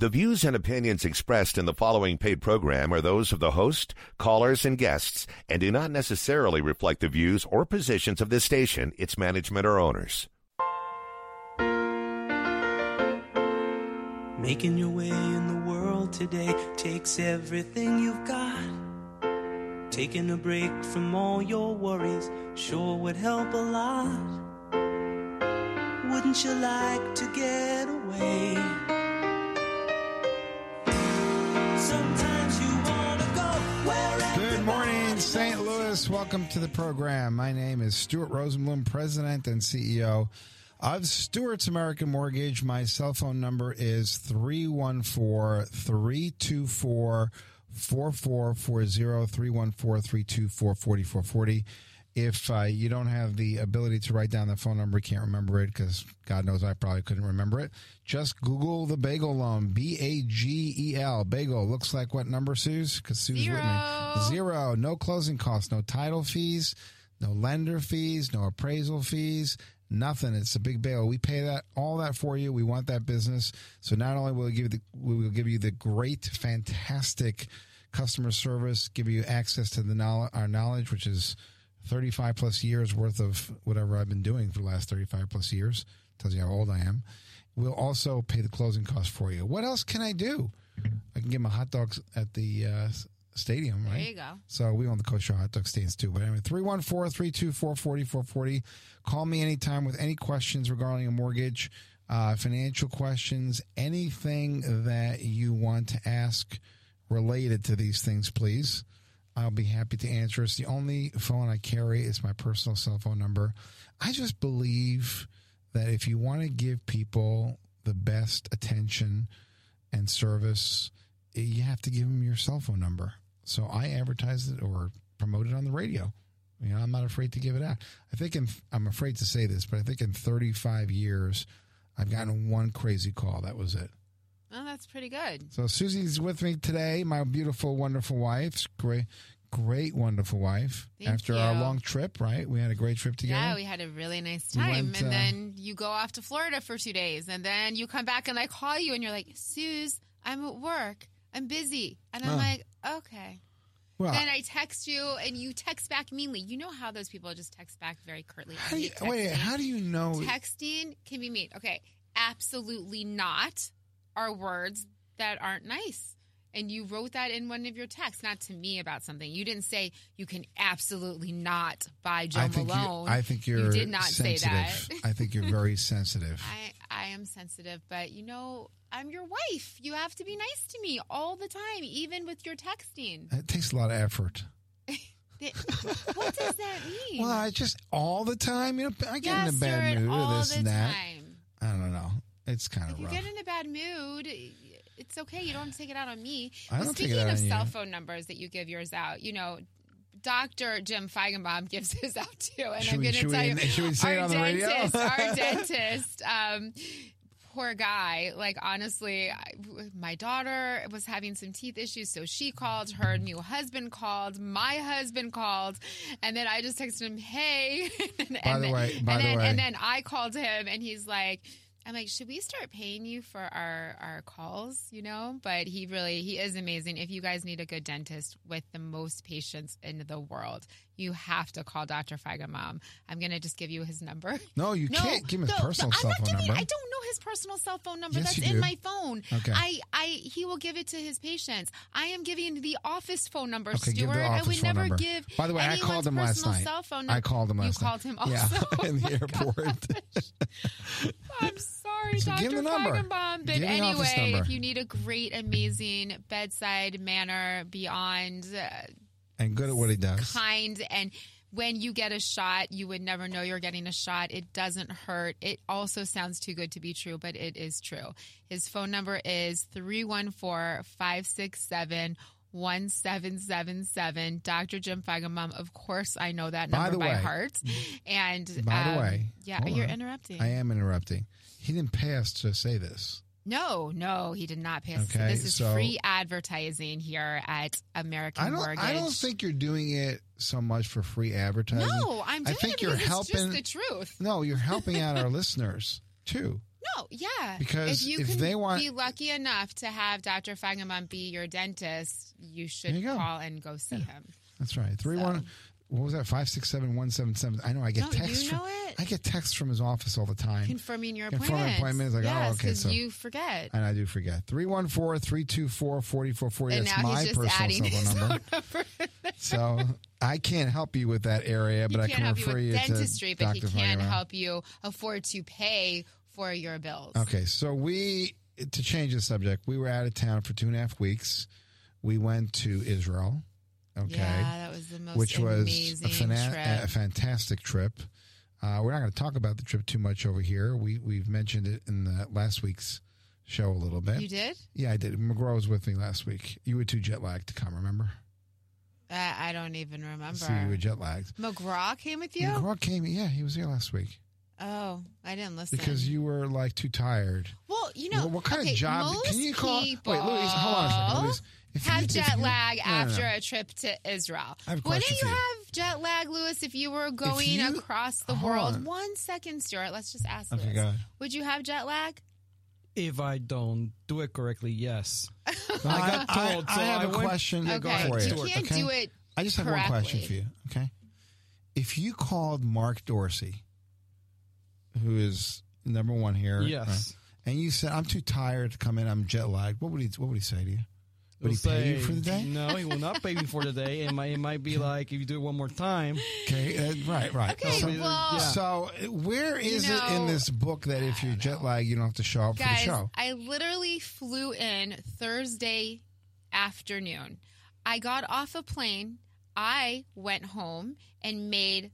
The views and opinions expressed in the following paid program are those of the host, callers, and guests, and do not necessarily reflect the views or positions of this station, its management, or owners. Making your way in the world today takes everything you've got. Taking a break from all your worries sure would help a lot. Wouldn't you like to get away? Good morning, St. Louis. Welcome to the program. My name is Stuart Rosenblum, President and CEO of Stuart's American Mortgage. My cell phone number is 314 324 4440 314 324 4440. If uh, you don't have the ability to write down the phone number, can't remember it because God knows I probably couldn't remember it. Just Google the Bagel Loan, B A G E L. Bagel looks like what number, Suze? Because Sue's with me. Zero. No closing costs, no title fees, no lender fees, no appraisal fees, nothing. It's a big bail. We pay that all that for you. We want that business. So not only will we give you the, we will give you the great, fantastic customer service, give you access to the knowledge, our knowledge, which is 35 plus years worth of whatever I've been doing for the last 35 plus years. Tells you how old I am. We'll also pay the closing costs for you. What else can I do? I can get my hot dogs at the uh, stadium, right? There you go. So we own the kosher hot dog stands too. But anyway, 314 324 4440. Call me anytime with any questions regarding a mortgage, uh, financial questions, anything that you want to ask related to these things, please. I'll be happy to answer. It's the only phone I carry. It's my personal cell phone number. I just believe that if you want to give people the best attention and service, you have to give them your cell phone number. So I advertise it or promote it on the radio. You know, I'm not afraid to give it out. I think in, I'm afraid to say this, but I think in 35 years, I've gotten one crazy call. That was it. Oh, that's pretty good. So Susie's with me today, my beautiful, wonderful wife. Great, great, wonderful wife. Thank After our long trip, right? We had a great trip together. Yeah, we had a really nice We time. went, and uh, then you go off to Florida for two days. And then you come back and I call you and you're like, Suze, I'm at work. I'm busy. And I'm Oh. like, okay. well, then I text you and you text back meanly. You know how those people just text back very curtly. How do you, wait, how do you know? Texting can be mean. Okay, absolutely not are words that aren't nice. And you wrote that in one of your texts, not to me about something. You didn't say you can absolutely not buy Jo I think you, Malone. I think you're You did not sensitive. say that. I think you're very sensitive. I, I am sensitive, but you know, I'm your wife. You have to be nice to me all the time, even with your texting. It takes a lot of effort. What does that mean? Well, I just all the time. You know, I get in a bad mood or this and that. time. I don't know. It's kind If of you rough. get in a bad mood, it's okay. You don't have to take it out on me. I Well, don't take it speaking out of on you. cell phone numbers that you give yours out, you know, Dr. Jim Feigenbaum gives his out too. And Should I'm we- going to should tell we- you, should we say it our on the radio? dentist, our dentist, um, poor guy. Like, honestly, I, my daughter was having some teeth issues, so she called. Her new husband called. My husband called. And then I just texted him, hey. and, By the way- by and the then, way. And then I called him, and he's like, I'm like, should we start paying you for our our calls? You know, but he really he is amazing. If you guys need a good dentist with the most patients in the world, you have to call Dr. Feigenbaum. I'm gonna just give you his number. No, you can't give him his no, personal no, cell I'm phone not giving, number. I don't know his personal cell phone number. Yes, That's you in do. my phone. Okay. I, I he will give it to his patients. I am giving the office phone number, Okay, Stuart. I would phone never number. give. By the way, I called him last night. Cell phone I number. called him You last night. called him also. Yeah, in the airport. I'm sorry, So Dr. give him the number. Feigenbaum. But Give him the office anyway, if you need a great, amazing bedside manner beyond uh, and good at what he does. kind and when you get a shot, you would never know you're getting a shot. It doesn't hurt. It also sounds too good to be true, but it is true. His phone number is 314 567 1777. Dr. Jim Feigenbaum. Of course, I know that By number the by way- heart. And By the um, way, yeah, you're on. interrupting. I am interrupting. He didn't pay us to say this. No, no, he did not pay us. Okay, this is so- free advertising here at American I don't. Mortgage. I don't think you're doing it so much for free advertising. No, I'm I think you're helping. the truth. No, you're helping out our listeners too. No, yeah. Because if you if they want- to be lucky enough to have Dr. Feigenbaum be your dentist, you should you call and go see him. That's right. Three one. What was that? Five six seven one seven seven. I know. I get No, texts. you from, know it. I get texts from his office all the time. Confirming your appointment. Confirming appointments. like, oh, okay, so- you forget. and I do forget. 314-324-4440. and That's my he's just personal cell phone number. number. So I can't help you with that area, but he I can help you refer with you, dentistry, to but he can Figueroa. help you afford to pay for your bills. Okay, so we to change the subject, we were out of town for two and a half weeks. We went to Israel. Okay. Yeah, that was the most which was amazing a, fana- trip. a fantastic trip. Uh, we're not going to talk about the trip too much over here. We we've mentioned it in the last week's show a little bit. you did? Yeah, I did. McGraw was with me last week. You were too jet lagged to come. Remember? Uh, I don't even remember. So you were jet lagged. McGraw came with you? McGraw came. Yeah, he was here last week Oh, I didn't listen. because you were like too tired. well, you know, Well, what kind okay, of job can you call? People Wait, Louise, hold on a second, Louise. If have you- jet lag no, no, no. after a trip to Israel. I have a Wouldn't you for you. have jet lag, Lewis, if you were going you- across the world? on. One second, Stuart. Let's just ask Okay, Lewis. Would you have jet lag? If I don't do it correctly, yes. I, got told, I, so I have I a went- question Yeah, go for you. you can't okay? do it. I just have one question for you. Okay, if you called Mark Dorsey, who is number one here, Yes. right, and you said, "I'm too tired to come in. I'm jet lagged," what would he What would he say to you? Would he He'll pay you for the day? No, he will not pay me for the day. It might, it might be like if you do it one more time. Okay, uh, right, right. Okay, so, well, Yeah. so where is it in this book that if you're jet lagged, you don't have to show up for the show? I literally flew in Thursday afternoon. I got off a plane. I went home and made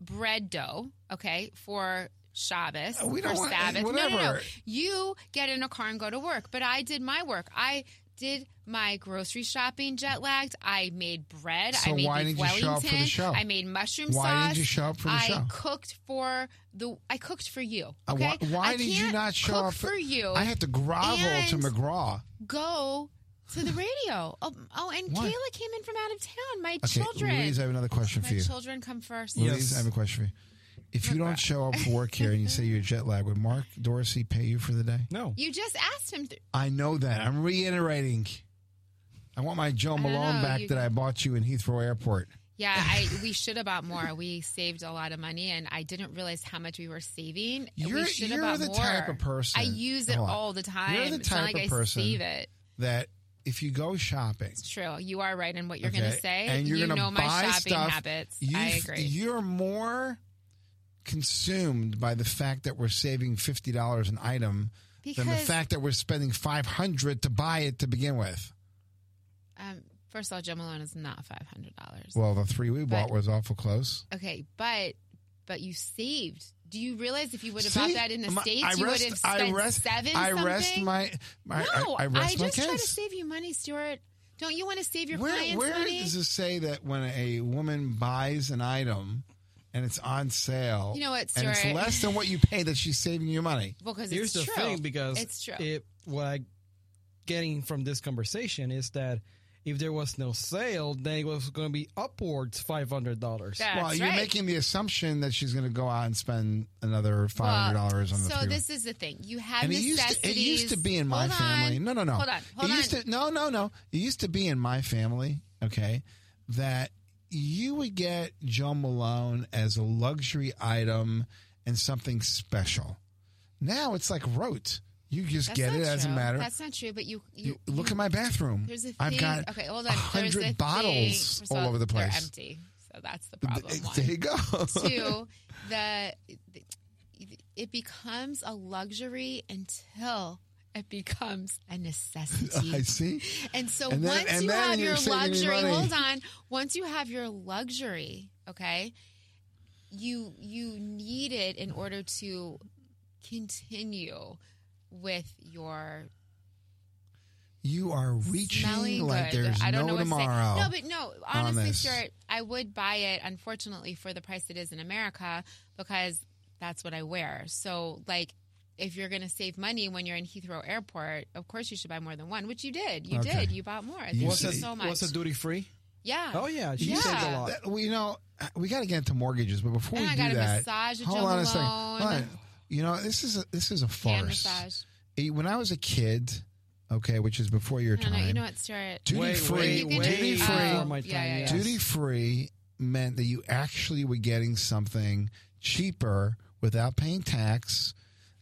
bread dough, okay, for Shabbos, Uh, we for don't want- Sabbath. No, no, no. You get in a car and go to work, but I did my work. I did my grocery shopping jet lagged. I made bread. So I made why beef didn't you show up for the show? I made mushroom Why sauce. didn't you show up for the I show? cooked for the. I cooked for you. Uh, Okay. why why I did you can't not show cook up for you? I had to grovel to McGraw. go to the radio. Oh, oh and What? Kayla came in from out of town. My Okay, children. Louise, I have another question My for you. My children come first. Louise, Yes. I have a question for you. If you don't show up for work here and you say you're jet lag, would Mark Dorsey pay you for the day? No. You just asked him. Th- I know that. I'm reiterating. I want my Jo Malone know, back you- that I bought you in Heathrow Airport. yeah, I we should have bought more. We saved a lot of money, and I didn't realize how much we were saving. You're- we should have you're bought the more. type of person- I use it all the time. You're the it's not type like of I person- save it. That if you go shopping, It's true. You are right in what you're going to say. and you're you gonna know my buy shopping stuff, habits. you I f- agree. You're more consumed by the fact that we're saving fifty dollars an item than the fact that we're spending five hundred to buy it to begin with. um, first of all, Jo Malone is not five hundred dollars. Well, the three we bought was awful close. Okay, but but you saved. Do you realize if you would have See? bought that in the My- states, I you would rest- have I spent rest- seven I something? rest my, my no, I, I rest my just try to save you money, Stuart. Don't you want to save your Where, clients where money? does it say that when a woman buys an item and it's on sale, You know what, and it's less than what you pay, that she's saving you money? because Here's it's the true. thing because it's true. It, what I'm getting from this conversation is that if there was no sale, then it was going to be upwards five hundred dollars. That's well, you're right. making the assumption that she's going to go out and spend another five hundred dollars on the so three. this is the thing. You have and it used, to, it used to be in my Hold on. family. No, no, no. Hold on. Hold it used on. to no, no, no. It used to be in my family. Okay, that you would get Jo Malone as a luxury item and something special. Now it's like rote. You just That's get it as a true. matter. That's not true. But you, you, You, look at my bathroom. There's a thing. I've got okay, hold on. Hundred bottles of all over the They're place. empty. So that's the problem. Th- one. There you go. Two, the it becomes a luxury until it becomes a necessity. I see. And so And then- once and you have your luxury, hold on. Once you have your luxury, okay, you you need it in order to continue with your You are reaching like good. there's I don't no know what to say. tomorrow. No, but no, honestly. Stuart, I would buy it. Unfortunately, for the price it is in America, because that's what I wear. So, like, if you're going to save money when you're in Heathrow Airport, of course you should buy more than one, which you did. You Okay. did. You bought more. You Thank Was you it so much. was it duty free? yeah. Oh yeah, she Yeah. saved a lot. That- well, you know, we got to get into mortgages, but before And we I do got a that, massage with hold on a second. Malone. Hold on. You know, this is a, this is a farce. massage. Eh, When I was a kid, okay, which is before your I don't know. time, You know what, Stuart? duty Wait, free, wait, You can wait duty free, Oh, my yeah, time, yeah, yes. yeah. duty free meant that you actually were getting something cheaper without paying tax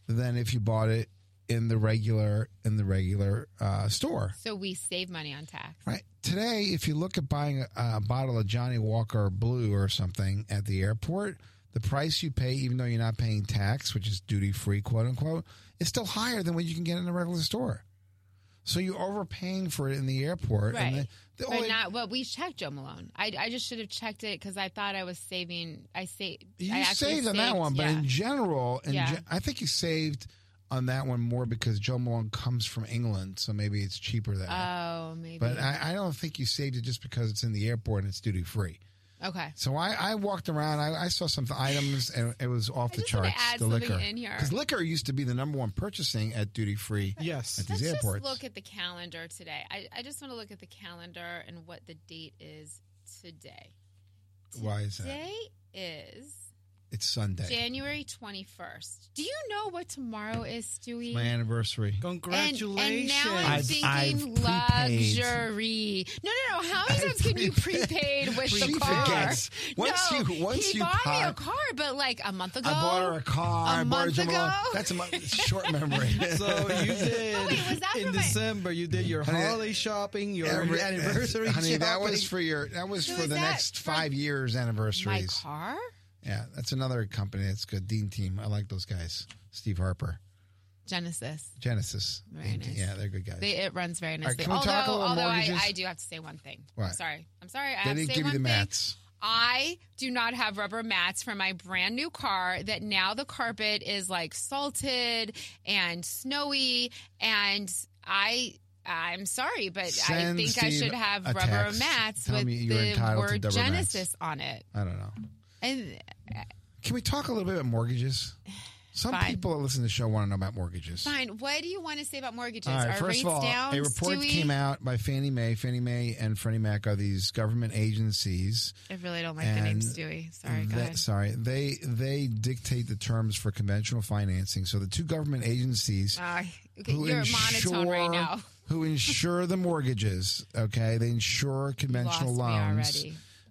than if you bought it in the regular in the regular uh, store. So we save money on tax. Right today, if you look at buying a, a bottle of Johnnie Walker Blue or something at the airport, the price you pay, even though you're not paying tax, which is duty free, quote unquote, is still higher than what you can get in a regular store. So you're overpaying for it in the airport. And Right. the, the But oh, only- not well. We checked Jo Malone. I, I just should have checked it because I thought I was saving. I saved. You I saved on that one, but yeah. in general, in Yeah. I think you saved on that one more because Jo Malone comes from England, so maybe it's cheaper there. oh, maybe. but I, I don't think you saved it just because it's in the airport and it's duty free. Okay. So I, I walked around. I, I saw some items, and it was off I the just wanna charts. add the something liquor, in here. because liquor used to be the number one purchasing at duty free Yes. at these Let's airports. just look at the calendar today. I, I just want to look at the calendar and what the date is today. Why is that? Today is It's Sunday. January 21st. Do you know what tomorrow is, Stewie? My anniversary. Congratulations. and now I'm I've- thinking I've luxury. No, no, no. How many I've times can you prepaid. prepaid with the car? forgets. Once no, you- once he you bought me a car, but like a month ago. I bought her a car. A I bought her month Jo Malone. ago? That's a month, short memory. So you did Oh, wait, was that in for my- December. You did your Honey, holiday shopping, your Every- anniversary honey, shopping. that was for your. That was So for is the that next from five years anniversaries. My anniversaries. car? Yeah, that's another company. That's good. Dean Team. I like those guys. Steve Harper, Genesis. Genesis. Very Dean Team. nice. Yeah, they're good guys. They, it runs very nicely. can we although, talk a little although I, mortgages? I do have to say one thing. What? I'm sorry. I'm sorry. I They have didn't to say give you one the thing. mats. I do not have rubber mats for my brand new car that now the carpet is like salted and snowy and I I'm sorry, but I Send think I should have rubber text. mats Tell with the word rubber mats. Genesis on it. I don't know. And Can we talk a little bit about mortgages? Some Fine. people that listen to the show want to know about mortgages. fine, what do you want to say about mortgages? All right. Are First rates of all, down? a report Stewie? came out by Fannie Mae. Fannie Mae and Freddie Mac are these government agencies. I really don't like the name Stewie. Sorry, go ahead. Sorry, they they dictate the terms for conventional financing. So the two government agencies Uh, okay, who you're insure monotone right now. who insure the mortgages. Okay, they insure conventional loans.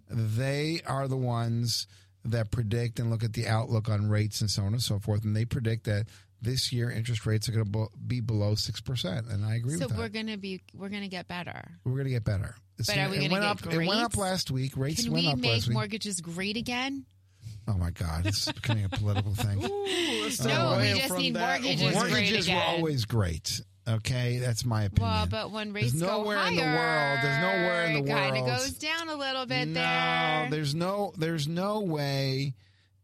They are the ones that predict and look at the outlook on rates and so on and so forth. And they predict that this year interest rates are going to be below six percent. And I agree So with that. we're gonna be we're gonna get better. We're going to get better. It's But gonna- are we it gonna went get up? It went up last week. Rates Can went we up last week. Make mortgages great again? Oh my God! It's becoming a political thing. let's stay No, we just from need that. mortgages great Mortgages were always great. Okay, that's my opinion. Well, but when rates There's nowhere go higher, in the world. There's nowhere in the it kind of goes down a little bit no, there. there's no, there's no way,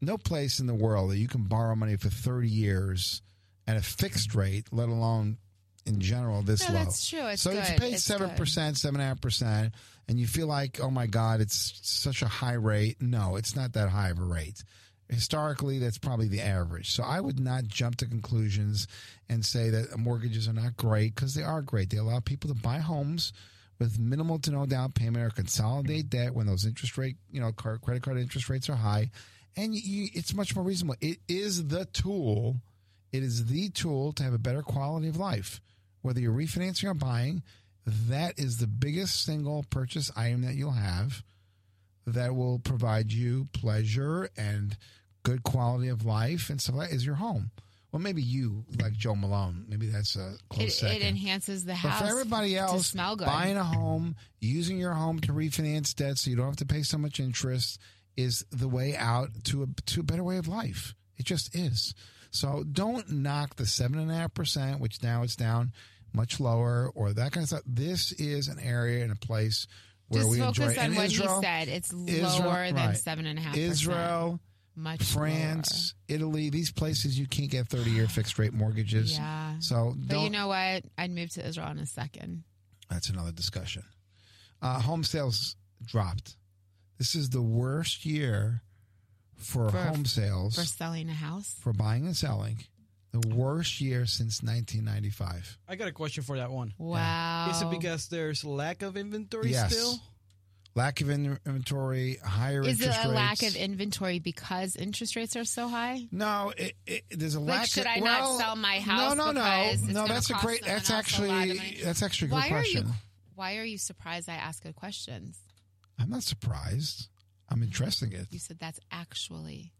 no place in the world that you can borrow money for 30 years at a fixed rate, let alone in general this No, low. that's true. It's so if you pay It's seven percent, seven and a half percent, and you feel like, oh my God, it's such a high rate. No, it's not that high of a rate. Historically, that's probably the average. So I would not jump to conclusions and say that mortgages are not great because they are great. They allow people to buy homes with minimal to no down payment or consolidate debt when those interest rate, you know, credit card interest rates are high, and you, it's much more reasonable. It is the tool. It is the tool to have a better quality of life. Whether you're refinancing or buying, that is the biggest single purchase item that you'll have that will provide you pleasure and good quality of life and stuff like that is your home. Well, maybe you, like Jo Malone, maybe that's a close it, second. it enhances the But house. for everybody else, smell good. buying a home, using your home to refinance debt so you don't have to pay so much interest is the way out to a to a better way of life. It just is. So don't knock the seven and a half percent, which now it's down much lower, or that kind of stuff. This is an area and a place where Just we focus enjoy. on and what Israel, he said. It's Israel- lower than right. seven and a half. Israel, much France, Italy, these places you can't get thirty year fixed rate mortgages. Yeah. So But don't. you know what? I'd move to Israel in a second. That's another discussion. Uh, home sales dropped. This is the worst year for, For- home sales For selling a house, for buying and selling. The worst year since 1995. I got a question for that one. wow. Is it because there's lack of inventory Yes. still? Lack of inventory, higher interest rates. Is it interest a lack of inventory because interest rates are so high? No, it, it, there's a Like, lack. should of, I well, not sell my house No, no, no, no. That's a great. That's else a lot of actually. That's actually a good Why are question. you? Why are you surprised I ask good questions? I'm not surprised. I'm interested in it. You said that's actually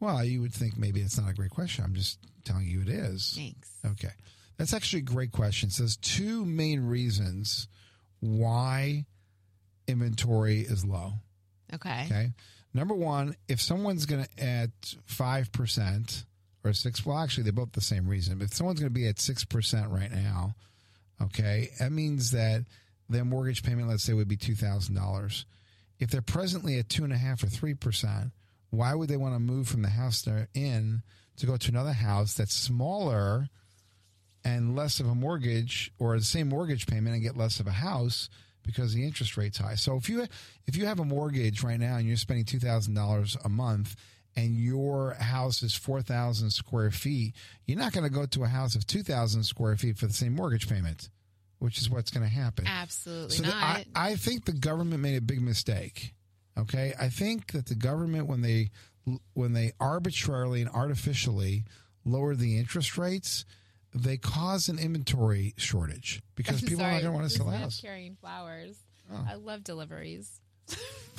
Well, you would think maybe it's not a great question. I'm just telling you it is. thanks. Okay. That's actually a great question. It says two main reasons why inventory is low. Okay. Okay. Number one, if someone's going to at 5% or 6 well actually they're both the same reason. But if someone's going to be at 6% right now, okay, that means that their mortgage payment let's say would be $2,000. If they're presently at 2.5 or 3%, why would they want to move from the house they're in to go to another house that's smaller and less of a mortgage or the same mortgage payment and get less of a house because the interest rate's high. So if you if you have a mortgage right now and you're spending two thousand dollars a month and your house is four thousand square feet, you're not going to go to a house of two thousand square feet for the same mortgage payment, which is what's going to happen. Absolutely So not. I, I think the government made a big mistake. Okay, I think that the government when they when they arbitrarily and artificially lower the interest rates, they cause an inventory shortage because people are not going to want to sell a this man house. Carrying flowers. Oh. I love deliveries.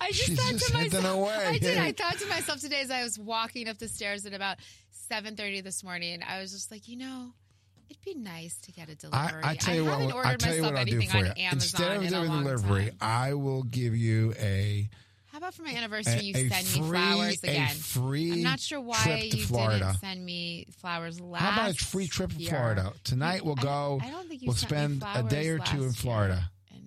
I just She's thought just to myself. I did. I thought to myself today as I was walking up the stairs at about seven thirty this morning. I was just like, you know, it'd be nice to get a delivery. I tell you haven't what, I tell you what I'll do for you. Instead of doing delivery, time. I will give you a How about for my anniversary, a, you a send free me flowers a again? free I'm not sure why you Florida. didn't send me flowers last. How about a free trip to. Florida? Tonight we'll I- go. I, don't think you we'll sent me spend a day or two in Florida. And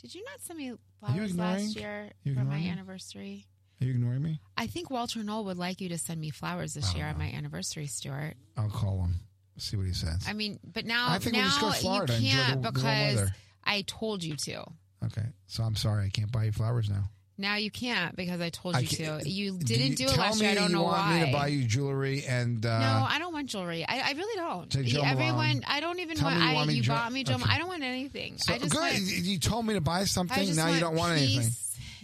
did you not send me flowers last year for my me? anniversary? Are you ignoring me? I think Walter Knoll would like you to send me flowers this year on oh. my anniversary, Stuart. I'll call him. See what he says. I mean, but now, I think we'll now just go to Florida you can't the- because. I told you to. Okay, so I'm sorry I can't buy you flowers now. Now you can't because I told you can't- to. You didn't you do it last year. I don't you know want why. me to buy you jewelry and uh, no, I don't want jewelry. I, I really don't. Everyone, I don't even Tell want. I, want you Jo- bought me Jo. okay. I don't want anything. So I just good. want. you told me to buy something. Now you don't want anything.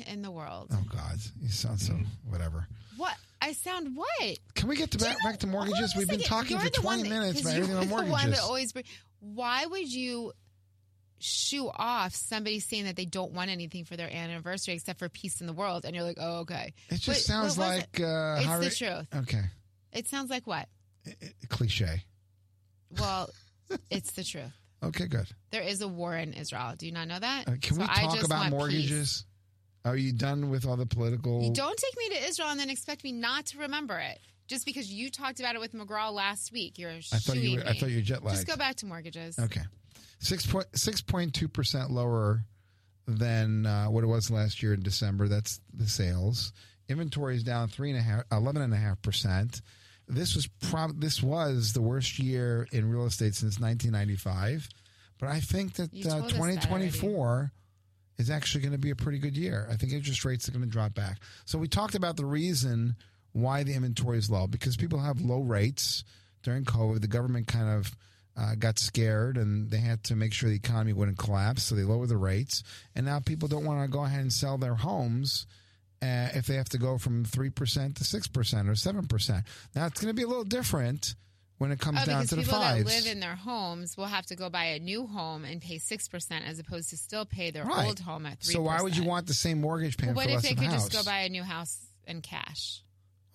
in the world. Oh God, you sound so whatever. What? I sound what? Can we get to back, back to mortgages? We've been talking for 20 that- minutes about everything on the one mortgages. that always bring- why would you shoo off somebody saying that they don't want anything for their anniversary except for peace in the world? And you're like, oh, okay. It just What- sounds what like uh, It's the it- truth. Okay, It sounds like what? cliche. Well, it's the truth. Okay, good. There is a war in Israel. Do you not know that? Uh, can So we talk about want peace. mortgages? Are you done with all the political? You don't take me to Israel and then expect me not to remember it. Just because you talked about it with McGraw last week, you're I thought you. Were, I thought you were jet lagged. Just go back to mortgages. Okay, six point six point two percent lower than uh, what it was last year in December. That's the sales. Inventory is down three and a half, eleven and a half percent. This was prob- this was the worst year in real estate since 1995. But I think that uh, told us that already. 2024 is actually going to be a pretty good year. I think interest rates are going to drop back. So we talked about the reason why the inventory is low because people have low rates during COVID. The government kind of uh, got scared and they had to make sure the economy wouldn't collapse, so they lowered the rates. And now people don't want to go ahead and sell their homes. Uh, if they have to go from 3% to 6% or 7%. Now, it's going to be a little different when it comes Oh, down to the people that live in their homes will have to go buy a new home and pay six percent as opposed to still pay their Right. old home at three. so why would you want the same mortgage Well, payment what for if they could house? just go buy a new house in cash?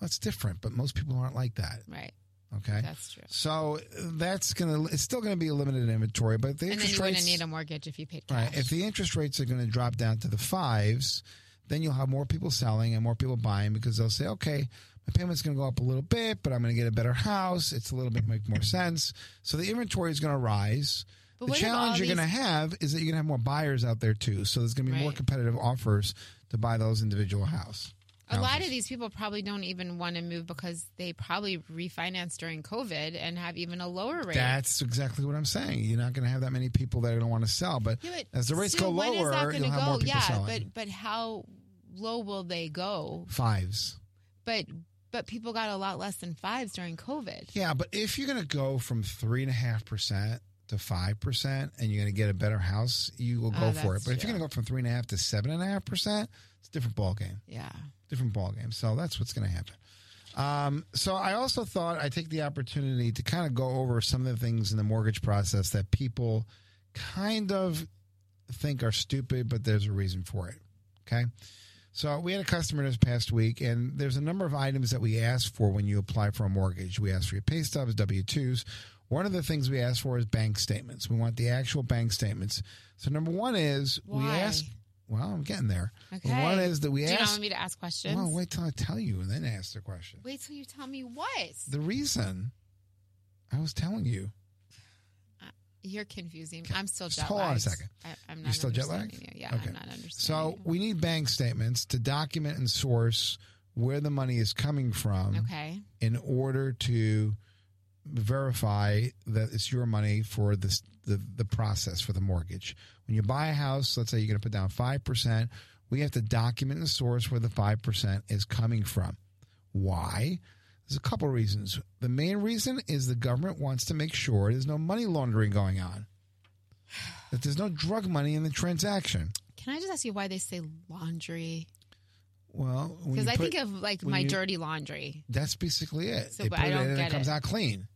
Well, That's different, but most people aren't like that. Right. Okay, That's true. so that's gonna it's still gonna be a limited inventory, but the And then interest you rates wouldn't need a mortgage if you paid cash. right. If the interest rates are going to drop down to the fives, then you'll have more people selling and more people buying because they'll say, okay, my payment's going to go up a little bit, but I'm going to get a better house. It's a little bit make more sense. So the inventory is going to rise. But the challenge you're these- going to have is that you're going to have more buyers out there too. So there's going to be more competitive offers to buy those individual house. A lot of these people probably don't even want to move because they probably refinanced during COVID and have even a lower rate. That's exactly what I'm saying. You're not going to have that many people that are going to want to sell, but, Yeah, but as the rates Sue, go lower, you'll have go? more people yeah, selling. but but how low will they go? Fives. But but people got a lot less than fives during COVID. Yeah, but if you're going to go from three and a half percent to five percent and you're going to get a better house, you will go Oh, for it. But if you're going to go from three and a half to seven and a half percent, it's a different ball game. Yeah. Different ball game. So that's what's going to happen. Um, so I also thought I'd take the opportunity to kind of go over some of the things in the mortgage process that people kind of think are stupid, but there's a reason for it. Okay. So we had a customer this past week, and there's a number of items that we ask for when you apply for a mortgage. We ask for your pay stubs, W twos. One of the things we ask for is bank statements. We want the actual bank statements. So number one is we ask. Well, I'm getting there. Okay. One is that we Do you not want me to ask questions? well, wait till I tell you, and then ask the question. Wait till you tell me what. The reason I was telling you, uh, You're confusing. me. I'm still Just jet hold on a lagged. second. I, I'm not You're still jet understanding lagged? You. Yeah, Okay. I'm not understanding. so you. we need bank statements to document and source where the money is coming from. okay. in order to verify that it's your money for this, the the process for the mortgage. When you buy a house, let's say you're going to put down five percent, we have to document and source where the five percent is coming from. Why? There's a couple reasons. The main reason is the government wants to make sure there's no money laundering going on. That there's no drug money in the transaction. Can I just ask you why they say laundry? Well, Because I put- think of like my you- dirty laundry. That's basically it. So, they but I it don't it get comes out clean.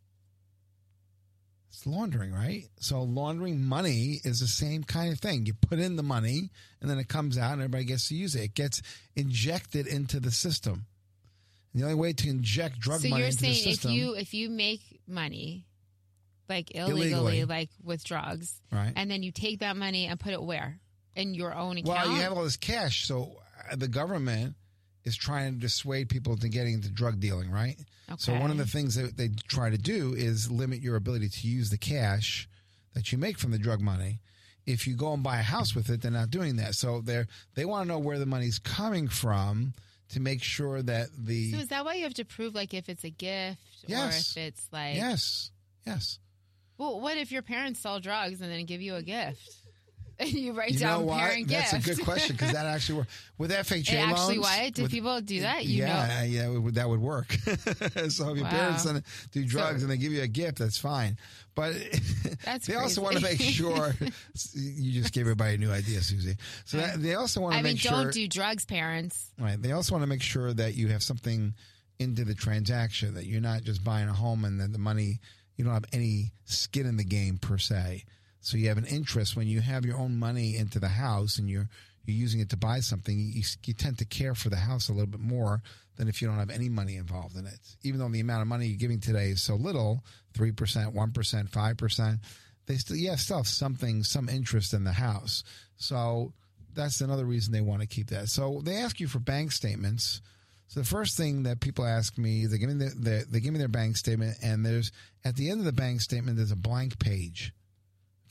It's laundering, right? So laundering money is the same kind of thing. You put in the money and then it comes out and everybody gets to use it. It gets injected into the system. And the only way to inject drug so money you're into saying the if you if you make money like illegally, Illegally. like with drugs, right? and then you take that money and put it where in your own account. Well, you have all this cash, so the government is trying to dissuade people to getting into drug dealing, right? Okay. So one of the things that they try to do is limit your ability to use the cash that you make from the drug money. If you go and buy a house with it, they're not doing that. So they're they want to know where the money's coming from to make sure that the So is that why you have to prove like if it's a gift Yes. or if it's like yes yes Well, what if your parents sell drugs and then give you a gift? And you write you down parent That's gift. a good question because that actually works with FHA It actually loans. what? Do with- people do that? You know yeah, yeah, would- that would work. so if your Wow. parents do drugs So- and they give you a gift, that's fine. But That's they also want to make sure you just gave everybody a new idea, Susie. So that, they also want to make sure I mean, make don't do drugs, parents. right. They also want to make sure that you have something into the transaction that you're not just buying a home and then the money you don't have any skin in the game per se. So you have an interest when you have your own money into the house and you're you're using it to buy something. You, you tend to care for the house a little bit more than if you don't have any money involved in it. Even though the amount of money you're giving today is so little three percent, one percent, five percent they still yeah still have something some interest in the house. So that's another reason they want to keep that. So they ask you for bank statements. So the first thing that people ask me, they give me they give me their bank statement, and there's at the end of the bank statement there's a blank page.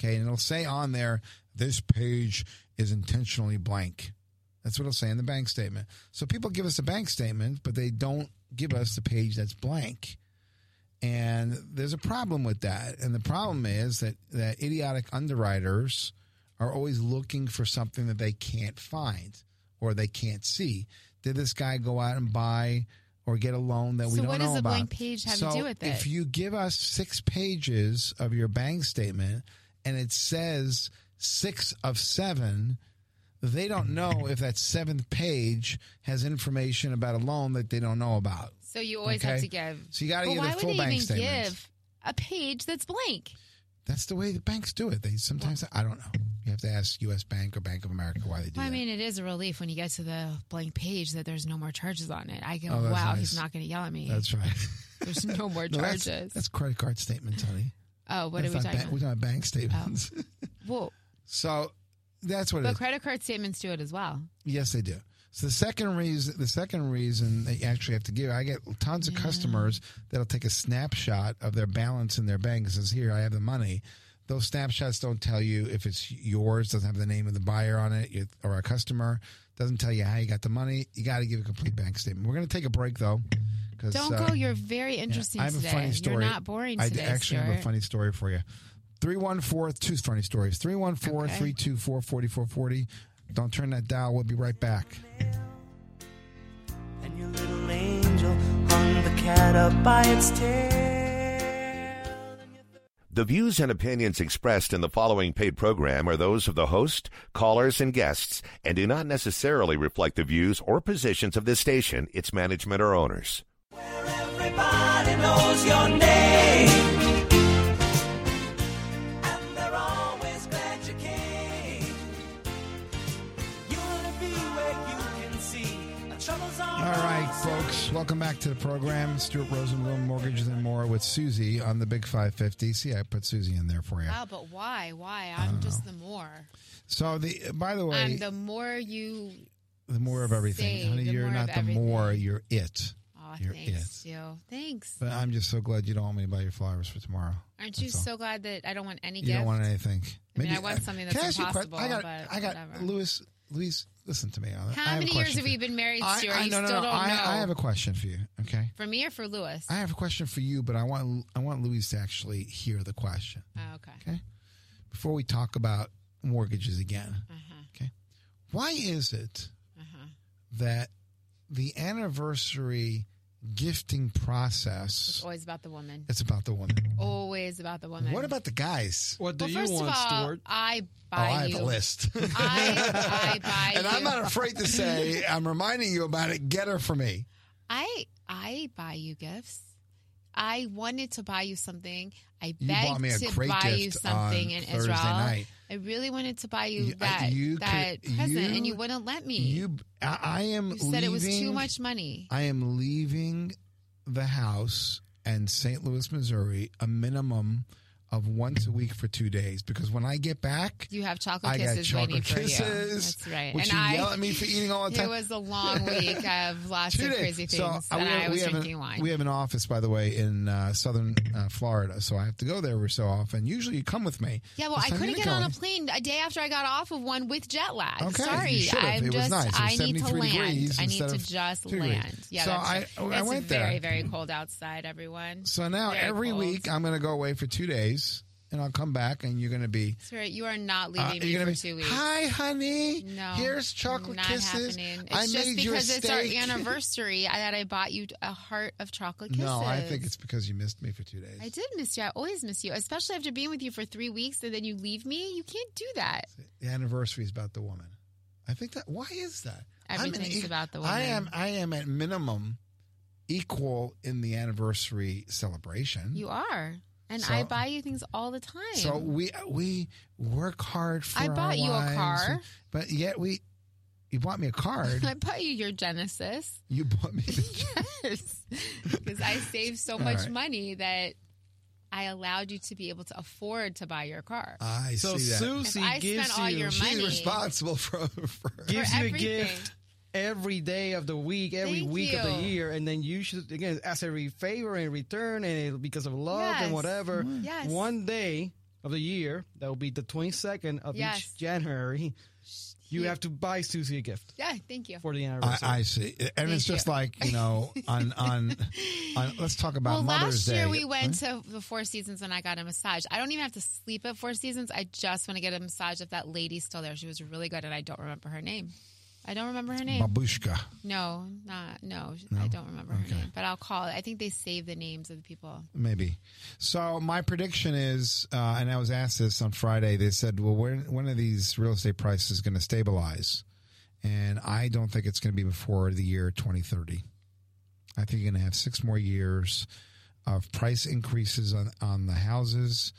Okay, and it'll say on there, this page is intentionally blank. That's what it'll say in the bank statement. So people give us a bank statement, but they don't give us the page that's blank. And there's a problem with that. And the problem is that, that idiotic underwriters are always looking for something that they can't find or they can't see. Did this guy go out and buy or get a loan that we So don't know about? So what does about? blank page have to do with it? If you give us six pages of your bank statement and it says six of seven, they don't hmm. know if that seventh page has information about a loan that they don't know about. So you always have to give. So you got to give why the full would they bank even statement. give a page that's blank? That's the way the banks do it. They sometimes I don't know. You have to ask U.S. Bank or Bank of America why they do Well, I that. mean, it is a relief when you get to the blank page that there's no more charges on it. I go, Oh, wow, nice. he's not going to yell at me. That's right. There's no more No, that's, charges. that's credit card statements, honey. Oh, what that's are we talking bank, about? We're talking about bank statements. Oh. Well, so that's what it but credit card statements do it as well. Yes, they do. So the second reason, the second reason that you actually have to give, I get tons of customers that'll take a snapshot of their balance in their bank and says, "Here, I have the money." Those snapshots don't tell you if it's yours, doesn't have the name of the buyer on it, or a customer. Doesn't tell you how you got the money. You got to give a complete bank statement. We're going to take a break though. 'Cause, Don't uh, go. You're very interesting I have today. a funny story. You're not boring I today, actually have a funny story for you. 314, two funny stories. 314 324 4440. Don't turn that dial. We'll be right back. And your little angel hung the cat up by its tail. The The views and opinions expressed in the following paid program are those of the host, callers, and guests, and do not necessarily reflect the views or positions of this station, its management, or owners. Where everybody knows your name. And they're always glad you came. You wanna be where you can see our troubles are All right, folks, welcome back to the program. Stuart Rosenblum, Mortgages and More with Susie on the Big 550. See, I put Susie in there for you. Wow, but why? Why? I'm just the more. So, the by the way, I'm the more you. the more of everything. say, Honey, the you're more not of the more, you're it. You're thanks, it. Stu. Thanks. But I'm just so glad you don't want me to buy your flowers for tomorrow. Aren't you so glad that I don't want any You gift? don't want anything. I mean, I want something that's I impossible, I got, but I got, whatever. Louis, Louise, listen to me. I How many years have we been married, I- Stuart? I, you no, no, still no. don't I, know. I have a question for you. Okay. For me or for Louis? I have a question for you, but I want I want Louise to actually hear the question. oh, okay. Okay. Before we talk about mortgages again. Uh-huh. Okay. Why is it Uh-huh. that the anniversary gifting process. It's always about the woman. it's about the woman? Always about the woman. What about the guys? What do well, you want, of all, Stuart? I Oh, buy I have you. a list. I, I buy and you. I'm not afraid to say, I'm reminding you about it. Get her for me. I I buy you gifts. I wanted to buy you something. I begged me a to buy you something in Thursday Israel. night. I really wanted to buy you You- that you that could- present, and you- you wouldn't let me. You, I, I am You said it was too leaving- much money. I am leaving the house in St. Louis, Missouri, a minimum of once a week for two days because when I get back, You have chocolate I got kisses chocolate waiting for you. kisses. That's right. Which and you I yell at me for eating all the time. it was a long week of lots Two of days. crazy things, So, uh, and we, I was drinking an, wine. We have an office, by the way, in uh, southern uh, Florida, so I have to go there every so often. Usually, you come with me. yeah, well, I couldn't get on a plane a day after I got off of one with jet lag. Okay, Sorry. I'm It just nice. I need to land. I need to just 2 degrees. land. Yeah, So I- right. I it's went there. very very cold outside. Everyone. So now Very every cold. week, I'm going to go away for two days, and I'll come back, and you're going to be. That's right. you are not Uh, leaving me you're for gonna two be, weeks. Hi, honey. No, Here's chocolate not kisses. happening. It's I just made because it's our anniversary that I bought you a heart of chocolate kisses. No, I think it's because you missed me for two days. I did miss you. I always miss you, especially after being with you for three weeks and then you leave me. You can't do that. The anniversary is about the woman. I think that. Why is that? I'm an about the woman. I am. I am at minimum equal in the anniversary celebration. You are. And So- I buy you things all the time. So we we work hard for. I our bought you a car. and- but yet we. You bought me a card. I bought you your Genesis. you bought me. The, Yes. Because I saved so much right. money that I allowed you to be able to afford to buy your car. I So see that. Susie If I gives spent all you your She's money- responsible for. for gives For you a everything. gift every day of the week, every Thank week of the year, and then you should again as a favor and return, and it, because of love Yes. and whatever. Mm-hmm. Yes. One day of the year that will be the twenty second of Yes. each January. You have to buy Susie a gift Yeah, thank you. for the I, anniversary. I see, and it's just you. like you know, on on, on let's talk about well, Mother's last year Day. we went to the Four Seasons and I got a massage. I don't even have to sleep at Four Seasons. I just want to get a massage if that lady's still there. She was really good, and I don't remember her name. I don't remember her name. Babushka. No, not no, I don't remember her name. But I'll call. it. I think they save the names of the people. Maybe. So my prediction is, uh, and I was asked this on Friday. They said, "Well, when when are these real estate prices going to stabilize?" And I don't think it's going to be before the year 2030. I think you're going to have six more years of price increases on on the houses.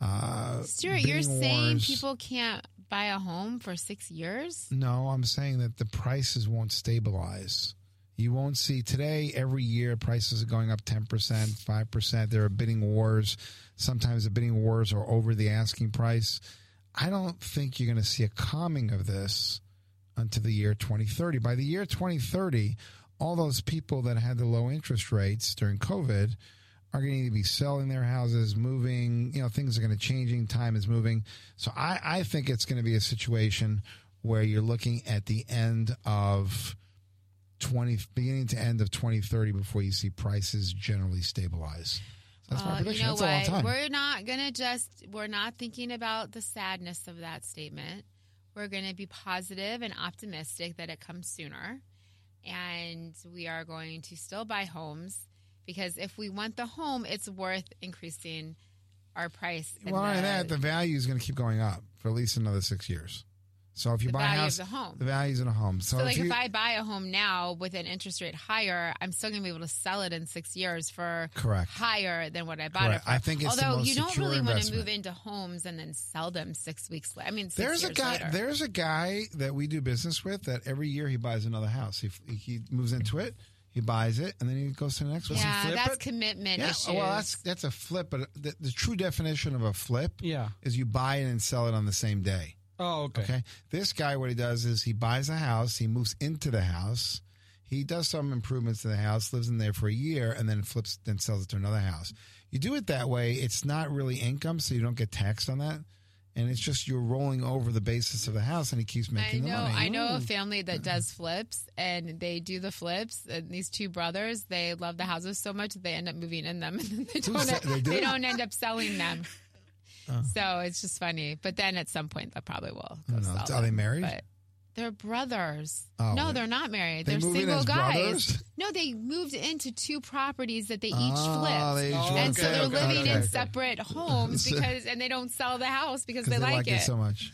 Uh, Stuart, you're bidding saying people can't buy a home for six years? No, I'm saying that the prices won't stabilize. You won't see today, every year, prices are going up 10%, 5%. There are bidding wars. Sometimes the bidding wars are over the asking price. I don't think you're going to see a calming of this until the year 2030. By the year 2030, all those people that had the low interest rates during COVID are going to be selling their houses, moving. You know, things are going to changing. Time is moving. So I, I think it's going to be a situation where you're looking at the end of 20, beginning to end of 2030 before you see prices generally stabilize. That's my uh, Well, prediction. You know That's what? time. We're not gonna just. We're not thinking about the sadness of that statement. We're gonna be positive and optimistic that it comes sooner, and we are going to still buy homes because if we want the home, it's worth increasing our price. Well, the- that, the value is going to keep going up for at least another six years. So if you buy a house, the home. the values in a home. So, So, like, you, if I buy a home now with an interest rate higher, I'm still going to be able to sell it in six years for Correct. higher than what I bought Correct. it for. I think it's the although you don't really want to move into homes and then sell them six weeks later. I mean, there's a guy. later. There's a guy that we do business with that every year he buys another house. He he moves into it, he buys it, and then he goes to the next one. yeah, flip that's it? commitment Yeah, issues. well, that's that's a flip, but the, the true definition of a flip Yeah. is you buy it and sell it on the same day. Oh, okay. Okay. This guy, what he does is he buys a house, he moves into the house, he does some improvements to the house, lives in there for a year, and then flips, then sells it to another house. You do it that way, it's not really income, so you don't get taxed on that. And it's just you're rolling over the basis of the house, and he keeps I making know. the money. I know a family that does flips, and they do the flips. And these two brothers, they love the houses so much that they end up moving in them, and they don't. sa- they do? don't end up selling them. Uh. So it's just funny. But then at some point, they probably will. Go Oh, no. sell Are they them. married? But they're brothers. Oh, no, they- they're not married. they They are single guys. brothers? No, they moved into two properties that they each Oh, flipped. they each Oh, and flipped so they're Okay, living okay. in separate homes because, and they don't sell the house because they, like, it so much.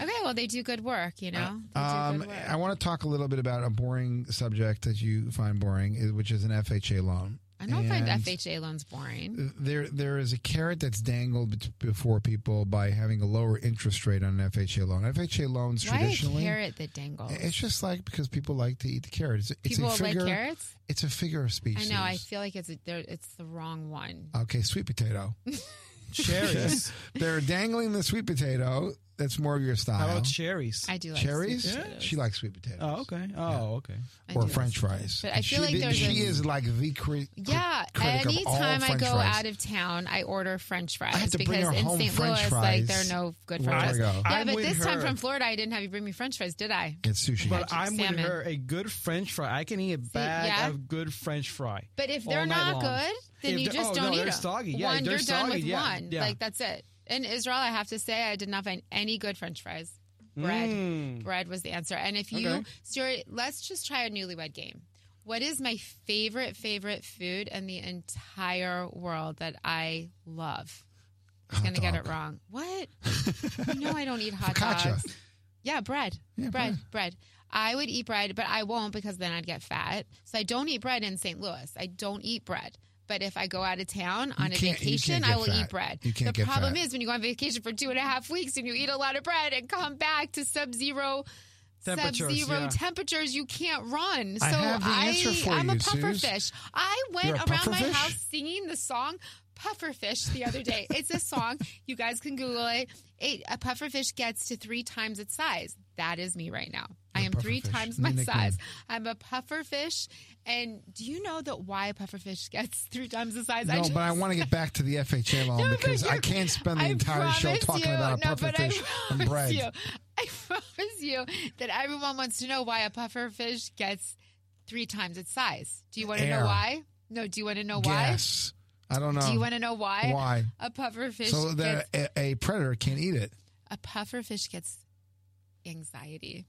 Okay, well, they do good work, you know? They Um, work. I want to talk a little bit about a boring subject that you find boring, which is an FHA loan. I don't find FHA loans boring. There, there is a carrot that's dangled before people by having a lower interest rate on an FHA loan. FHA loans Why a traditionally, carrot that dangles? it's just like because people like to eat the carrot. It's, it's People a figure. like carrots? It's a figure of speech. I know. I feel like it's a, it's the wrong one. okay, sweet potato. Cherries. They're dangling the sweet potato. That's more of your style. How about cherries? I do like cherries? sweet potatoes. She likes sweet potatoes. Oh, okay. Oh, okay. I or do French like- fries. But I feel she, like there's she a- is like the cri- Yeah, critic of all anytime I French go fries. out of town, I order French fries had to bring because her in home St. French Louis, like fries there are no good wherever French I fries. go. Yeah, I'm but with this time her. from Florida, I didn't have you bring me French fries, did I? It's sushi. But I'm salmon. with her. A good French fry. I can eat a bag yeah. of good French fry. But if all they're night not long. good, then If you they're- just oh, don't no, eat they're them. soggy. Yeah, one, they're you're done soggy. with Yeah, one. yeah. Like that's it. In Israel, I have to say, I did not find any good French fries. Bread, Mm. bread was the answer. And if you, Okay. Stuart, let's just try a newlywed game. What is my favorite favorite food in the entire world that I love? I'm gonna get it wrong. What? you know I don't eat hot Focaccia. dogs. Yeah, bread. Yeah, bread, bread. bread. I would eat bread, but I won't because then I'd get fat. So I don't eat bread in St. Louis. I don't eat bread. But if I go out of town on a vacation, I will fat. eat bread. You can't the get problem fat. is when you go on vacation for two and a half weeks and you eat a lot of bread and come back to sub-zero Temperatures, sub-zero yeah. temperatures, you can't run. So I have the answer for I'm a you, puffer Suze. fish. I went around puffer my fish? house singing the song Puffer Fish the other day. it's a song. You guys can Google it. it. A puffer fish gets to three times its size. That is me right now. I am three fish. times my nickname. size. I'm a puffer fish. And do you know that why a puffer fish gets three times the size? No, just- but I want to get back to the FHA loan No, because I can't spend the I entire show talking you- about a no, puffer I fish and promise bread. You, I promise you that everyone wants to know why a puffer fish gets three times its size. Do you want to Air. know why? No, do you want to know why? Yes. I don't know. Do you want to know why? Why? A puffer fish So gets that a, a predator can't eat it. a puffer fish gets anxiety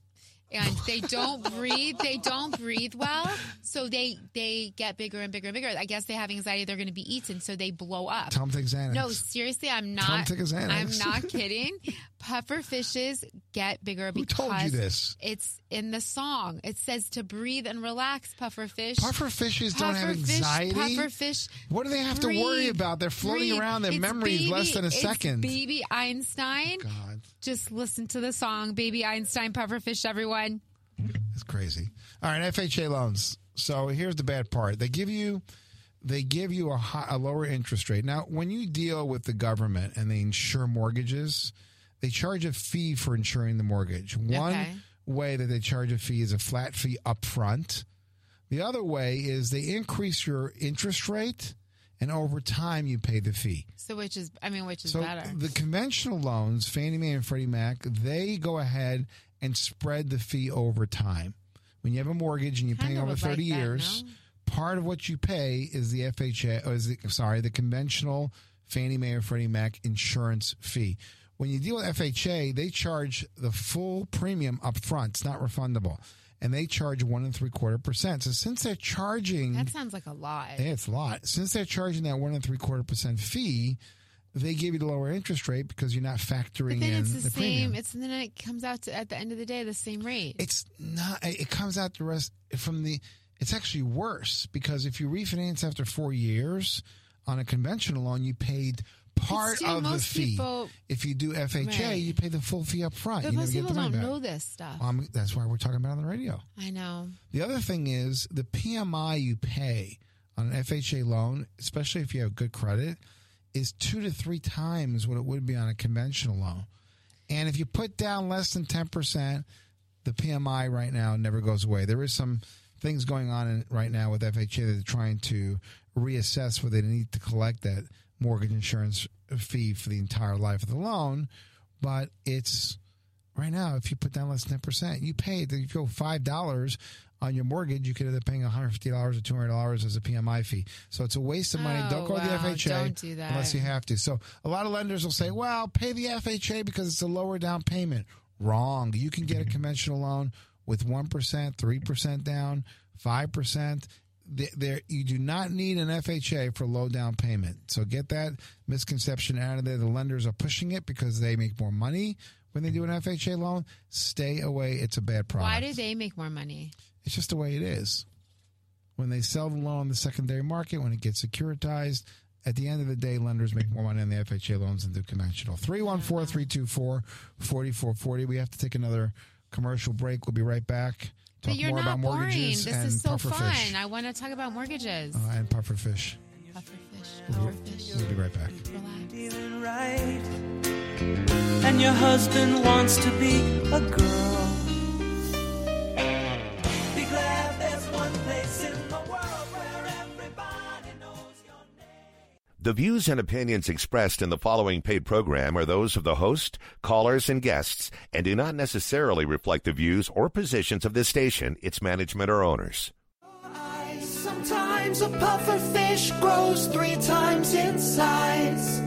and they don't breathe they don't breathe well so they they get bigger and bigger and bigger i guess they have anxiety they're going to be eaten so they blow up Tom take Xanax. no seriously i'm not take a Xanax. i'm not kidding puffer fishes get bigger Who because told you this? it's in the song it says to breathe and relax puffer fish Puffer fishes don't have Puffer fish- anxiety. puffer fish what do they have to worry breathe, about? They're floating breathe. around. Their It's memory is less baby- than a it's second. baby einstein oh, God, just listen to the song Baby Einstein Pufferfish, everyone. it's crazy. All right, FHA loans. So here's the bad part. They give you they give you a, high, a lower interest rate. Now, when you deal with the government and they insure mortgages, they charge a fee for insuring the mortgage. One Okay. way that they charge a fee is a flat fee up front. The other way is they increase your interest rate and over time you pay the fee. So which is, I mean, which is So better? the conventional loans, Fannie Mae and Freddie Mac, they go ahead and spread the fee over time. When you have a mortgage and you're paying over would like 30 that, years, no? part of what you pay is the FHA, or is the, sorry, the conventional Fannie Mae or Freddie Mac insurance fee. When you deal with FHA, they charge the full premium up front. It's not refundable. And they charge one and three quarter percent. So since they're charging that sounds like a lot. yeah, it's a lot. Since they're charging that one and three quarter percent fee, they give you the lower interest rate because you're not factoring But then in it's the, the same. premium. It's and then it comes out to at the end of the day the same rate. It's not. It comes out the rest from the. It's actually worse because if you refinance after four years on a conventional loan, you paid part of the fee. people- if you do FHA, Right. you pay the full fee up front. but you most people don't back. know this stuff. Um, that's why we're talking about it on the radio. I know. The other thing is the PMI you pay on an FHA loan, especially if you have good credit, is two to three times what it would be on a conventional loan. And if you put down less than 10%, the PMI right now never goes away. There is some things going on in, right now with FHA that they're trying to reassess whether they need to collect that mortgage insurance fee for the entire life of the loan. But it's right now, if you put down less than 10%, you pay, if you go $5 on your mortgage, you could end up paying $150 or $200 as a PMI fee. So it's a waste of money. Oh, don't go to the oh, FHA Don't do unless you have to. So a lot of lenders will say, well, pay the FHA because it's a lower down payment. Wrong. You can get a conventional loan with 1%, 3% down, 5%. Th- There, you do not need an FHA for low down payment. So get that misconception out of there. The lenders are pushing it because they make more money when they do an FHA loan. Stay away. It's a bad product. Why do they make more money? It's just the way it is. When they sell the loan on the secondary market, when it gets securitized, at the end of the day, lenders make more money on the FHA loans than do conventional. 314 324 4440. We have to take another commercial break. We'll be right back. Talk but you're more not about boring. mortgages This and is so puffer fun. fish. I want to talk about mortgages. Uh, and puffer fish. puffer fish. Puffer fish. We'll be right back. Relax. And your husband wants to be a girl. The views and opinions expressed in the following paid program are those of the host, callers, and guests, and do not necessarily reflect the views or positions of this station, its management, or owners. Sometimes a puffer fish grows three times in size.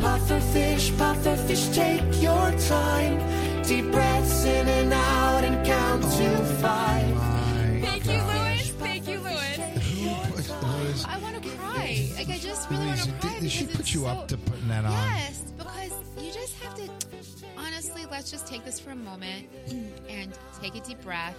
Puffer fish, puffer fish, take your time. Deep breaths in and out and count to five. Really want Louise, to cry. did, did she put you so- up to putting that on? Yes, because you just have to. Honestly, let's just take this for a moment and take a deep breath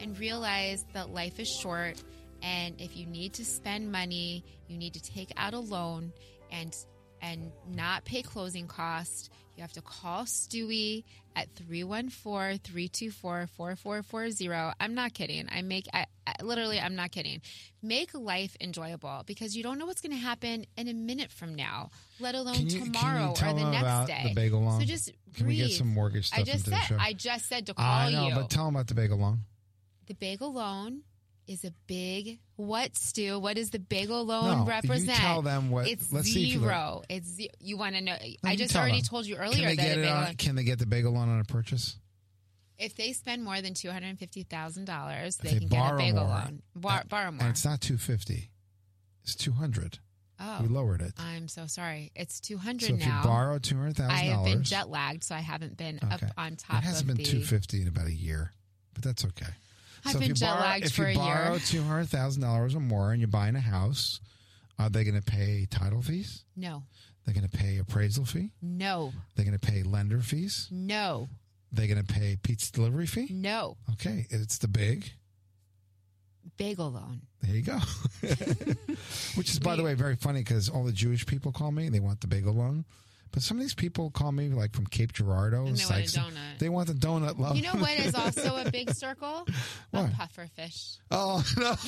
and realize that life is short. And if you need to spend money, you need to take out a loan and and not pay closing costs. You have to call Stewie at 314-324-4440. I'm not kidding. I make I, I, literally I'm not kidding. Make life enjoyable because you don't know what's going to happen in a minute from now, let alone you- tomorrow tell or the next about day. the bagel loan? So just breathe. Can we get some mortgage I stuff just into the said show? I just said to call I know, you. but tell them about the bagel loan. the bagel loan is a big what, Stu? What does the bagel loan No, you represent? tell them what- It's let's see if you zero. It's ze- you want to know? No, I just already them. told you earlier Can they that get it on? Can they get the bagel loan on a purchase? if they spend more than two hundred and fifty thousand dollars, they can get a bagel more, loan. Bar- borrow more. And it's not two fifty; it's two hundred. oh, We lowered it. I'm so sorry. It's two hundred So if now. you borrow two hundred I have been jet lagged, so I haven't been up on top it hasn't of been the. two fifty in about a year, but that's okay. I've so been if you jet borrow, lagged for a year. borrow two hundred thousand dollars or more, and you're buying a house, are they going to pay title fees? No, They're going to pay appraisal fee. no, They're going to pay lender fees. no, They're going to pay pizza delivery fee. no. Okay, it's the big. Bagel loan. There you go. Which is, by the way, very funny because all the Jewish people call me. They want the bagel loan. But some of these people call me like from Cape Girardeau. And they want a donut. They want the donut loan. You know what is also a big circle? A puffer fish. Oh no!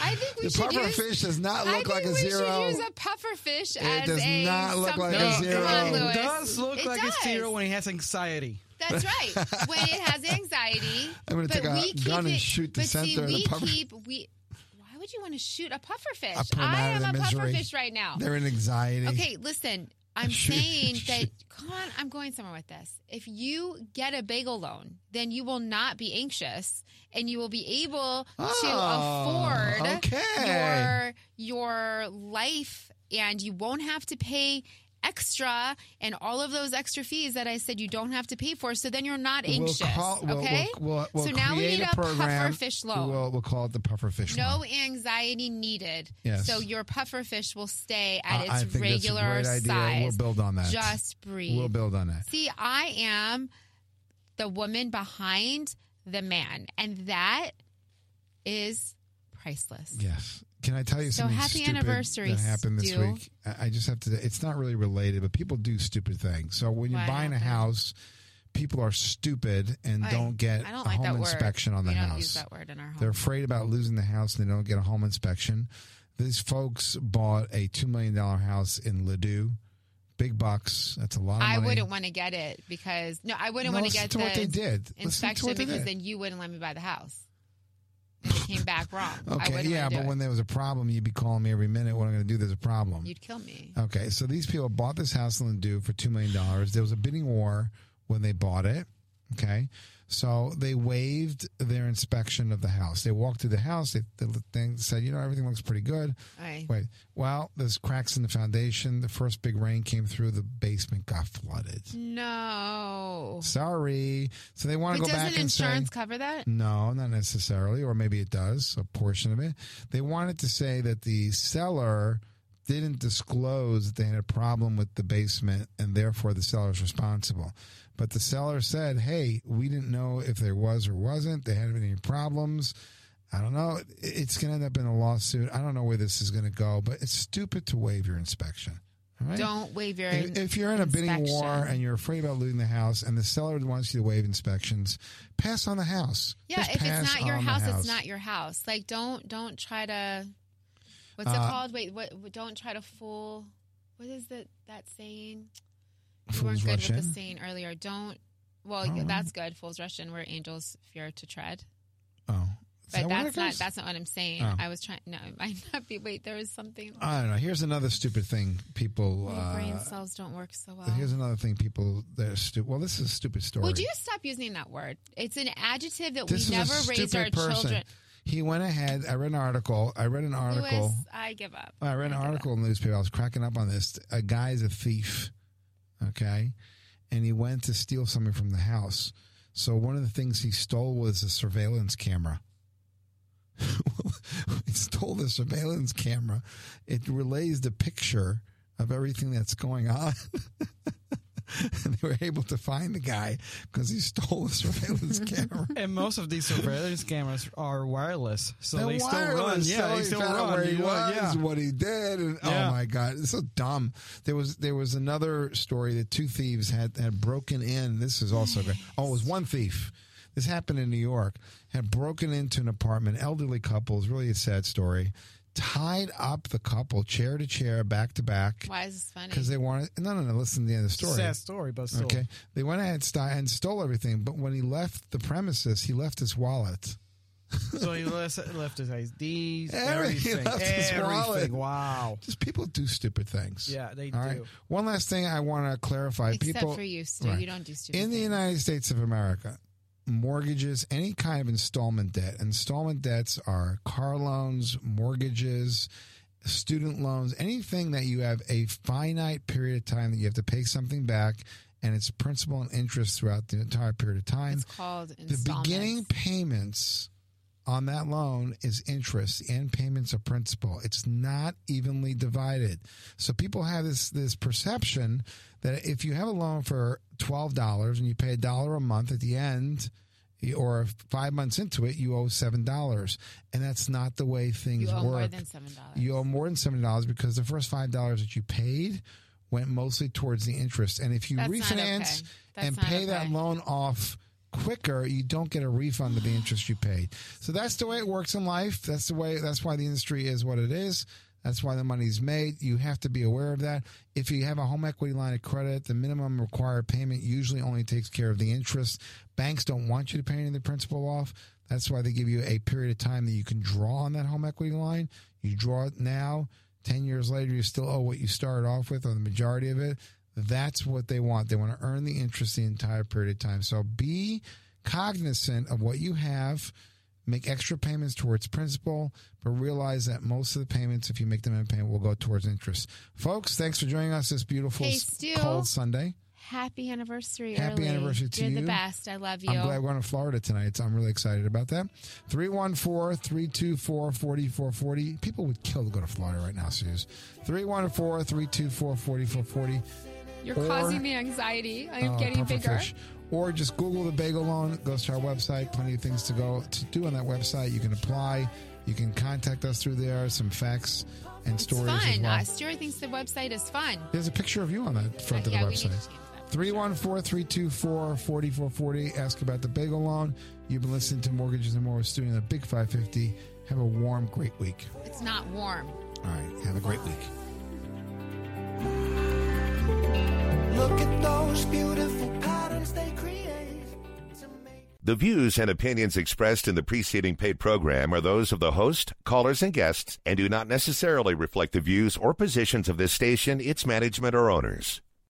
I think we the should puffer use. fish does not look think like a zero. I think we should use a puffer fish as a It as does a not look like a zero. Come on, It It does look It like does. a zero when he has anxiety. That's right. When it has anxiety, I'm gonna take a we keep gun and shoot the but see, center of the we puffer- keep we. Would you want to shoot a puffer fish? I put 'em I out of am a puffer misery. fish right now. They're in anxiety. Okay, listen. I'm saying that, come on, I'm going somewhere with this. If you get a bagel loan, then you will not be anxious and you will be able to Oh, afford okay. your, your life and you won't have to pay extra and all of those extra fees that I said you don't have to pay for. So then you're not We'll anxious. call- we'll- okay. we'll- we'll- we'll so now we need a program. puffer fish loan. We'll, we'll call it the puffer fish no loan. anxiety needed. Yes. So your puffer fish will stay at I- its I think that's a regular size. We'll build on that. Just breathe. We'll build on that. See, I am the woman behind the man, and that is priceless. Yes. Can I tell you So something So happy anniversary, that happened this Stu. week? I just have to. It's not really related, but people do stupid things. So when you're What buying a house, people are stupid and I- don't get I don't a like home that word. inspection on the we house. that word in our home. They're afraid about losing the house and they don't get a home inspection. These folks bought a $2 million house in Ladue. Big bucks. That's a lot of I wouldn't want to get it because no, I wouldn't No, want to get to the what they did. Inspection what they because did. then you wouldn't let me buy the house. And it came back wrong. Okay, yeah, but it. when there was a problem, you'd be calling me every minute. What I'm going to do? There's a problem. you'd kill me. Okay, so these people bought this house in Ladue for $2 million. There was a bidding war when they bought it. Okay, so they waived their inspection of the house. They walked through the house. They, the thing said, you know, everything looks pretty good. I, Wait, well, there's cracks in the foundation. The first big rain came through. The basement got flooded. no. Sorry. So they want to go back and say, insurance cover that? no, not necessarily, or maybe it does, a portion of it. They wanted to say that the seller didn't disclose that they had a problem with the basement and therefore the seller is responsible. But the seller said, hey, we didn't know if there was or wasn't. They had any problems. I don't know. It's going to end up in a lawsuit. I don't know where this is going to go, but it's stupid to waive your inspection. Right? Don't waive your If, if you're in a bidding war and you're afraid about losing the house and the seller wants you to waive inspections, pass on the house. Yeah, Just if it's not your the house, it's not your house. Like don't don't try to what's it Uh, called? Wait, what- don't try to fool what is that that saying? You weren't good rush with the saying earlier. Don't well, Oh. that's good. Fools rush in where angels fear to tread. Oh, Is But what that's not that's not what I'm saying. Oh. I was trying no, it might not be wait, there was something I don't know. Here's another stupid thing people. brain Uh, cells don't work so well. here's another thing people. They're stupid. Well, this is a stupid story. Would you stop using that word? It's an adjective that This we never raise our stupid person. children. He went ahead. I read an article. I read an article. Louis, I give up. I read an article in the newspaper. I was cracking up on this. A guy's a thief, okay, and he went to steal something from the house. So one of the things he stole was a surveillance camera. he stole the surveillance camera. It relays the picture of everything that's going on. and they were able to find the guy because he stole the surveillance camera. And most of these surveillance cameras are wireless, so They're they still run. wireless, Yeah, so they he still found run. where he You was, yeah. what he did, and oh Yeah. oh my god, it's so dumb. There was there was another story that two thieves had had broken in. This is also great. Oh, it was one thief. This happened in New York. Had broken into an apartment, elderly couple. It's really a sad story. Tied up the couple chair to chair, back to back, Why is this funny? because they wanted. No, no, no. Listen to the end of the story. Sad story, but still. Okay, they went ahead and st- and stole everything. But when he left the premises, he left his wallet. So he left, left his IDs, Every- he everything. his wallet. everything. Wow. Just people do stupid things. Yeah, they All do. right. One last thing I want to clarify. Except people for you, Stu. Right. You don't do stupid in the. United States of America, mortgages, any kind of installment debt. Installment debts are car loans, mortgages, student loans, anything that you have a finite period of time that you have to pay something back, and it's principal and interest throughout the entire period of time. It's called the beginning payments on that loan is interest. and payments are principal. It's not evenly divided. So people have this this perception that if you have a loan for twelve dollars and you pay a dollar a month at the end, or five months into it, you owe seven dollars, and that's not the way things You owe work. more than seven dollars. You owe more than seven dollars because the first five dollars that you paid went mostly towards the interest. And if you That's refinance okay. And pay that loan off quicker, you don't get a refund of the interest you paid. So that's the way it works in life. That's the way. That's why the industry is what it is. That's why the money's made. You have to be aware of that. If you have a home equity line of credit, the minimum required payment usually only takes care of the interest. Banks don't want you to pay any of the principal off. That's why they give you a period of time that you can draw on that home equity line. You draw it now. 10 years later, you still owe what you started off with, or the majority of it. That's what they want. They want to earn the interest the entire period of time. So be cognizant of what you have. Make extra payments towards principal, but realize that most of the payments, if you make them in payment, will go towards interest. Folks, thanks for joining us this beautiful Hey, Stu. cold Sunday. Happy anniversary. Happy early. anniversary to You're you. the best. I love you. I'm glad we're going to Florida tonight, so I'm really excited about that. 314 324 4440. People would kill to go to Florida right now, Suze. 314 324 4440. You're or- causing me anxiety. I'm Oh, getting bigger. fish. Or just Google the bagel loan. It goes to our website. Plenty of things to go to do on that website. You can apply. You can contact us through there. Some facts and It's stories fun. well. Uh, Stuart thinks the website is fun. There's a picture of you on the front of the yeah, we need to website. change 314 324 4440. Ask about the bagel loan. You've been listening to Mortgages and More with Stu on the Big 550. Have a warm, great week. It's not warm. All right. Have a great week. The views and opinions expressed in the preceding paid program are those of the host, callers, and guests, and do not necessarily reflect the views or positions of this station, its management, or owners.